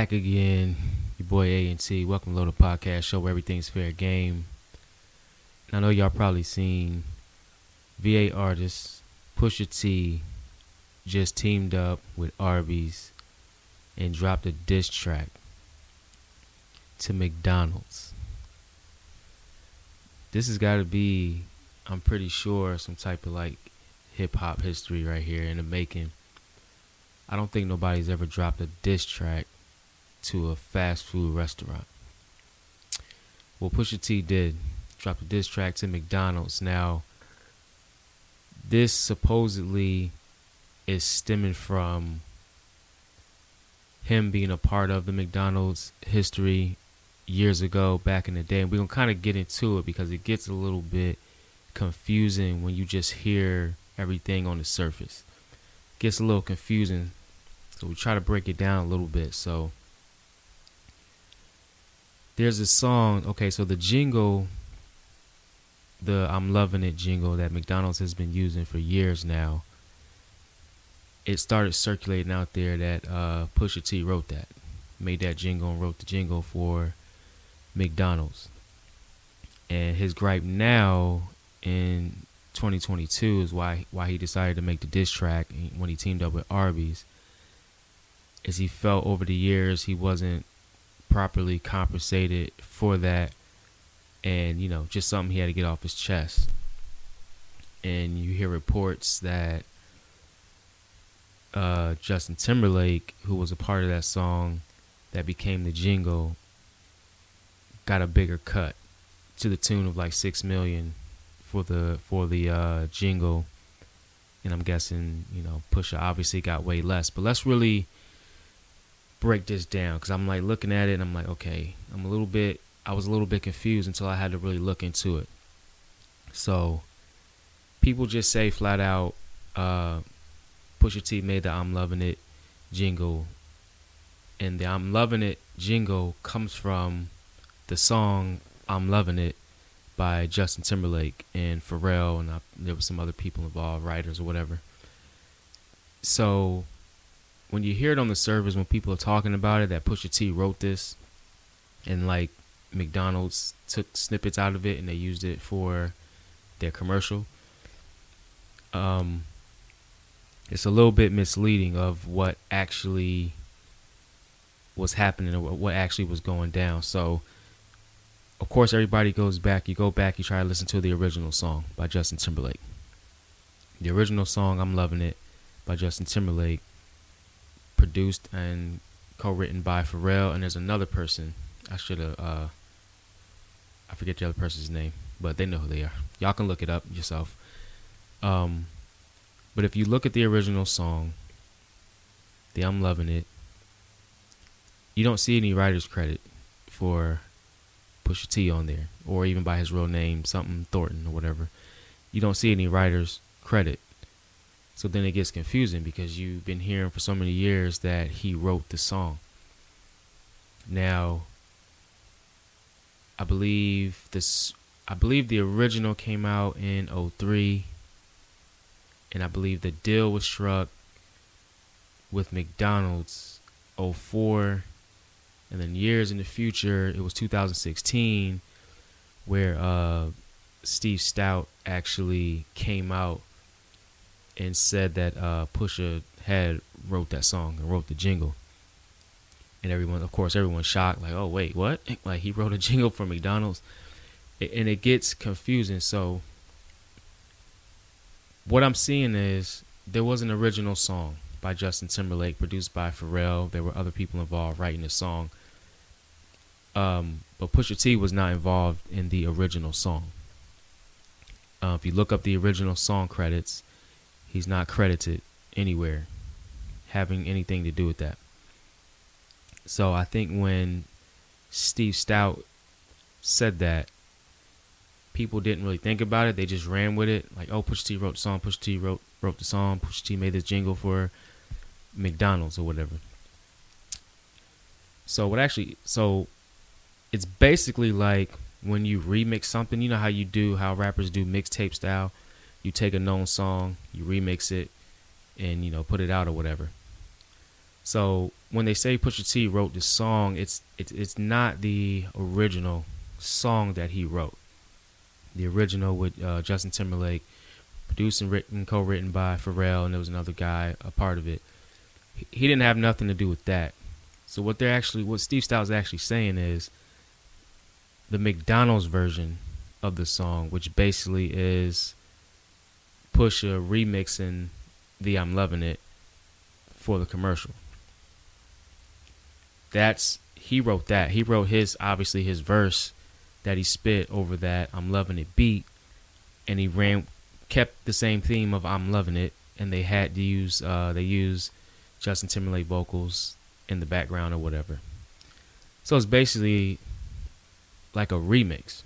back again. Your boy A and T. Welcome to the Podcast Show where everything's fair game. And I know y'all probably seen VA artist Pusha T just teamed up with Arby's and dropped a diss track to McDonald's. This has got to be, I'm pretty sure, some type of like hip hop history right here in the making. I don't think nobody's ever dropped a diss track to a fast food restaurant. Well, Pusha T did drop a diss track to McDonald's. Now, this supposedly is stemming from him being a part of the McDonald's history years ago, back in the day. And we're going to kind of get into it because it gets a little bit confusing when you just hear everything on the surface. It gets a little confusing. So we try to break it down a little bit. So there's a song. Okay, so the jingle, the I'm loving it jingle that McDonald's has been using for years now. It started circulating out there that uh, Pusha T wrote that, made that jingle and wrote the jingle for McDonald's. And his gripe now in 2022 is why why he decided to make the diss track when he teamed up with Arby's. Is he felt over the years he wasn't properly compensated for that, and you know just something he had to get off his chest. And you hear reports that uh, Justin Timberlake, who was a part of that song that became the jingle, got a bigger cut to the tune of like six million for the for the uh, jingle, and I'm guessing you know Pusha obviously got way less. But let's really break this down because I'm like looking at it and I'm like, okay, I'm a little bit. I was a little bit confused until I had to really look into it. So people just say flat out, uh, Pusha T made the "I'm Loving It" jingle, and the "I'm Loving It" jingle comes from the song "I'm Loving It" by Justin Timberlake and Pharrell, and I, there were some other people involved, writers or whatever. So when you hear it on the surface, when people are talking about it, that Pusha T wrote this, and like McDonald's took snippets out of it and they used it for their commercial. Um, it's a little bit misleading of what actually was happening or what actually was going down. So of course, everybody goes back. You go back, you try to listen to the original song by Justin Timberlake. The original song, I'm Loving It, by Justin Timberlake, produced and co written by Pharrell. And there's another person. I should have, uh, I forget the other person's name, but they know who they are. Y'all can look it up yourself. Um, but if you look at the original song, the I'm Loving It, you don't see any writer's credit for Pusha T on there, or even by his real name, something Thornton or whatever. You don't see any writer's credit. So then it gets confusing because you've been hearing for so many years that he wrote the song. Now, I believe this I believe the original came out in 03 and I believe the deal was struck with McDonald's 04 and then years in the future, it was 2016 where uh, Steve Stoute actually came out and said that uh, Pusha had wrote that song and wrote the jingle. And everyone, of course, everyone's shocked, like, "Oh, wait, what? Like he wrote a jingle for McDonald's?" And it gets confusing. So, what I'm seeing is there was an original song by Justin Timberlake, produced by Pharrell. There were other people involved writing the song. Um, but Pusha T was not involved in the original song. Uh, if you look up the original song credits, he's not credited anywhere having anything to do with that. So I think when Steve Stoute said that, people didn't really think about it. They just ran with it. Like, oh, Push T wrote the song. Push T wrote wrote the song. Push T made this jingle for McDonald's or whatever. So what actually? So it's basically like when you remix something. You know how you do how rappers do mixtape style. You take a known song, you remix it, and you know put it out or whatever. So when they say Pusha T wrote this song, it's it's it's not the original song that he wrote. The original with uh, Justin Timberlake, produced and written, co-written by Pharrell, and there was another guy a part of it. He didn't have nothing to do with that. So what they're actually, what Steve Styles actually saying is, the McDonald's version of the song, which basically is Pusha remixing the "I'm Loving It" for the commercial. That's he wrote that. He wrote his obviously his verse that he spit over that "I'm Loving It" beat, and he ran kept the same theme of "I'm Loving It," and they had to use uh, they use Justin Timberlake vocals in the background or whatever. So it's basically like a remix.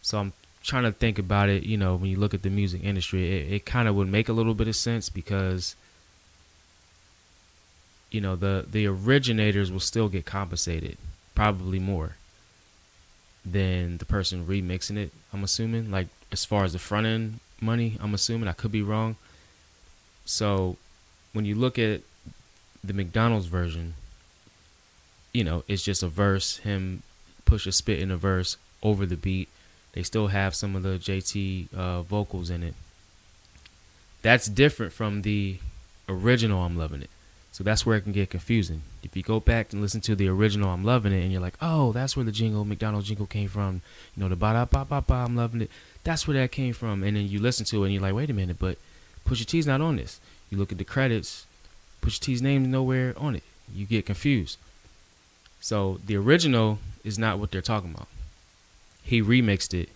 So I'm trying to think about it. You know, when you look at the music industry, it, it kind of would make a little bit of sense because you know the the originators will still get compensated, probably more than the person remixing it. I'm assuming, like as far as the front end money, I'm assuming I could be wrong. So when you look at the McDonald's version, you know, it's just a verse, him Pusha spit in a verse over the beat. They still have some of the JT uh, vocals in it. That's different from the original I'm Loving It. So that's where it can get confusing. If you go back and listen to the original I'm Loving It and you're like, oh, that's where the jingle, McDonald's jingle came from. You know, the ba da ba ba ba, I'm loving it. That's where that came from. And then you listen to it and you're like, wait a minute, but Pusha T's not on this. You look at the credits, Pusha T's name nowhere on it. You get confused. So the original is not what they're talking about. He remixed it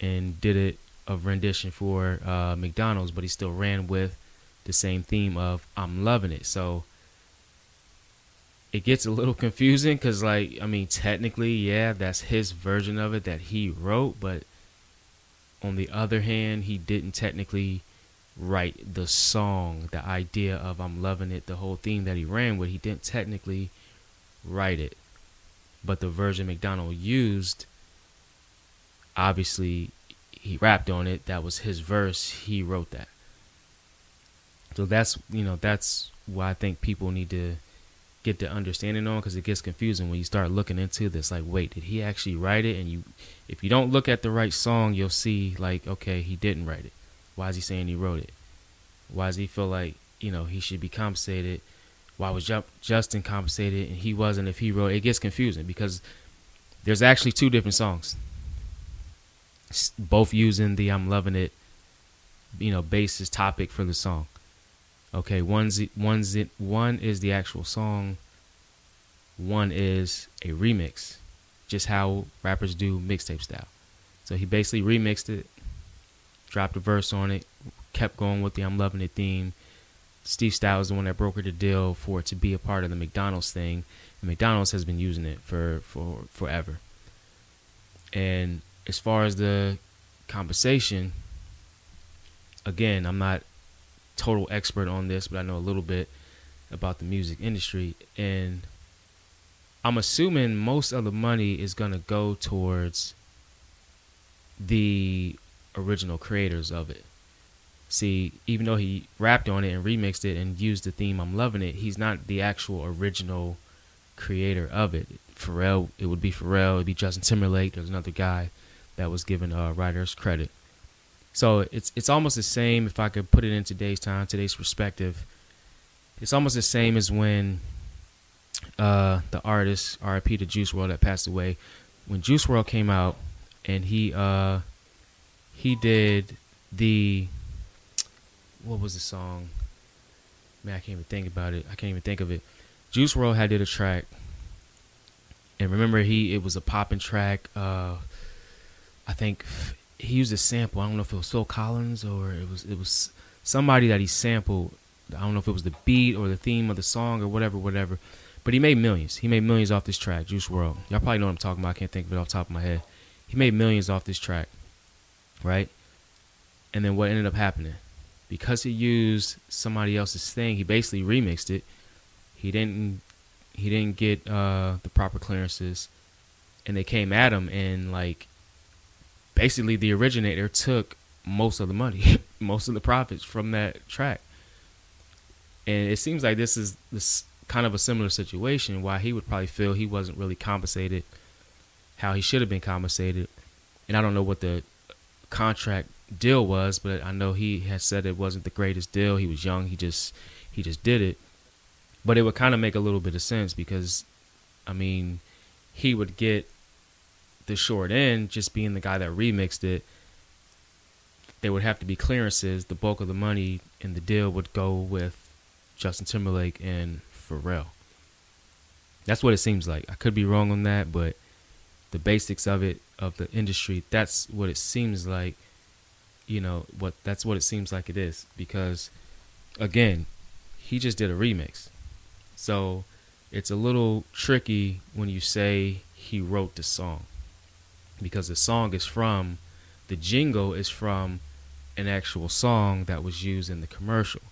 and did it a rendition for uh, McDonald's, but he still ran with the same theme of I'm loving it. So it gets a little confusing because, like, I mean, technically, yeah, that's his version of it that he wrote, but on the other hand, he didn't technically write the song, the idea of I'm loving it, the whole theme that he ran with. He didn't technically write it, but the version McDonald used, obviously, he rapped on it. That was his verse. He wrote that. So that's you know that's why I think people need to get the understanding on because it gets confusing when you start looking into this. Like, wait, did he actually write it? And you, if you don't look at the right song, you'll see like, okay, he didn't write it. Why is he saying he wrote it? Why does he feel like you know he should be compensated? Why was Justin compensated and he wasn't if he wrote? It gets confusing because there's actually two different songs, both using the "I'm loving it," you know, basis topic for the song. Okay, one's one's one is the actual song. One is a remix, just how rappers do mixtape style. So he basically remixed it, dropped a verse on it, kept going with the "I'm loving it" theme. Steve Stoute is the one that brokered the deal for it to be a part of the McDonald's thing, and McDonald's has been using it for for forever. And as far as the compensation, again, I'm not total expert on this, but I know a little bit about the music industry. And I'm assuming most of the money is going to go towards the original creators of it. See, even though he rapped on it and remixed it and used the theme I'm loving it, he's not the actual original creator of it. Pharrell, it would be Pharrell, it'd be Justin Timberlake. There's another guy that was given uh, writer's credit. So it's it's almost the same if I could put it in today's time, today's perspective. It's almost the same as when uh, the artist R.I.P. to Juice WRLD that passed away. When Juice WRLD came out and he uh, he did the what was the song? Man, I can't even think about it. I can't even think of it. Juice WRLD had did a track, and remember he it was a popping track. Uh, I think he used a sample. I don't know if it was Phil Collins or it was it was somebody that he sampled. I don't know if it was the beat or the theme of the song or whatever, whatever. But he made millions. He made millions off this track, Juice WRLD. Y'all probably know what I'm talking about. I can't think of it off the top of my head. He made millions off this track, right? And then what ended up happening? Because he used somebody else's thing, he basically remixed it. He didn't he didn't get uh, the proper clearances, and they came at him and like basically the originator took most of the money, most of the profits from that track. And it seems like this is this kind of a similar situation why he would probably feel he wasn't really compensated how he should have been compensated. And I don't know what the contract deal was, but I know he has said it wasn't the greatest deal. He was young. He just he just did it. But it would kind of make a little bit of sense because I mean, he would get the short end just being the guy that remixed it. There would have to be clearances. The bulk of the money in the deal would go with Justin Timberlake and Pharrell. That's what it seems like. I could be wrong on that, but the basics of it of the industry, that's what it seems like. You know what? That's what it seems like it is because, again, he just did a remix, so it's a little tricky when you say he wrote the song because the song is from the jingle is from an actual song that was used in the commercial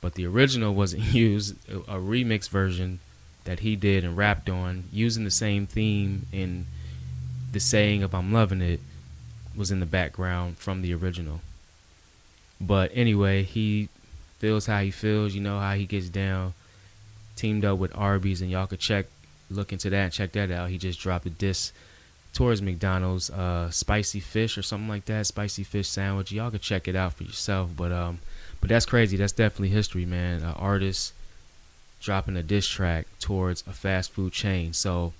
but the original wasn't used a remix version that he did and rapped on using the same theme and the saying of I'm loving it was in the background from the original but anyway he feels how he feels you know how he gets down teamed up with Arby's, and y'all could check, look into that and check that out. He just dropped a disc towards McDonald's, uh, spicy fish or something like that, spicy fish sandwich. Y'all could check it out for yourself. But um, but that's crazy. That's definitely history, man. An artist dropping a diss track towards a fast food chain. So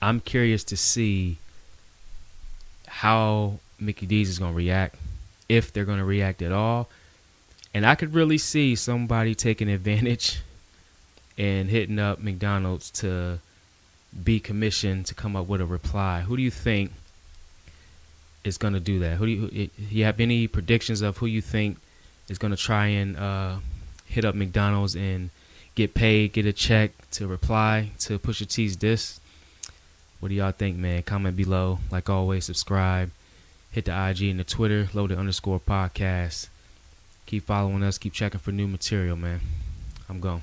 I'm curious to see how Mickey D's is gonna react, if they're gonna react at all. And I could really see somebody taking advantage and hitting up McDonald's to be commissioned to come up with a reply. Who do you think is going to do that? Who do you, you have any predictions of who you think is going to try and uh, hit up McDonald's and get paid, get a check to reply to Pusha T's diss? What do y'all think, man? Comment below. Like always, subscribe. Hit the IG and the Twitter, loaded underscore podcast. Keep following us. Keep checking for new material, man. I'm gone.